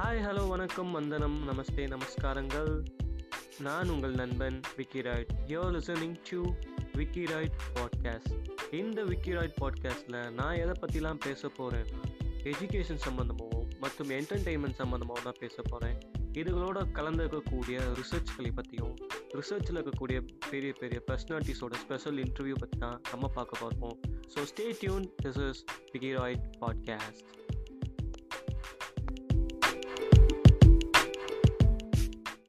Hi hello வணக்கம் வந்தனம் நமஸ்தே நமஸ்காரங்கள். நான் உங்கள் நண்பன் விக்கி ராய்ட் you're listening to Vicky ராய்ட் podcast இந்த விக்கி ராய்ட் பாட்காஸ்ட்டில் நான் எதை பற்றிலாம் பேச போகிறேன்னா எஜுகேஷன் சம்மந்தமாகவும் மற்றும் என்டர்டெயின்மெண்ட் சம்மந்தமாகவும் தான் பேச போகிறேன் இதுகளோட கலந்துருக்கக்கூடிய ரிசர்ச்களை பற்றியும் ரிசர்ச்சில் இருக்கக்கூடிய பெரிய பெரிய பர்சனாலிட்டிஸோட ஸ்பெஷல் இன்டர்வியூ பற்றி தான் நம்ம பார்க்க பார்ப்போம் so stay tuned this is Vicky ராய்ட் podcast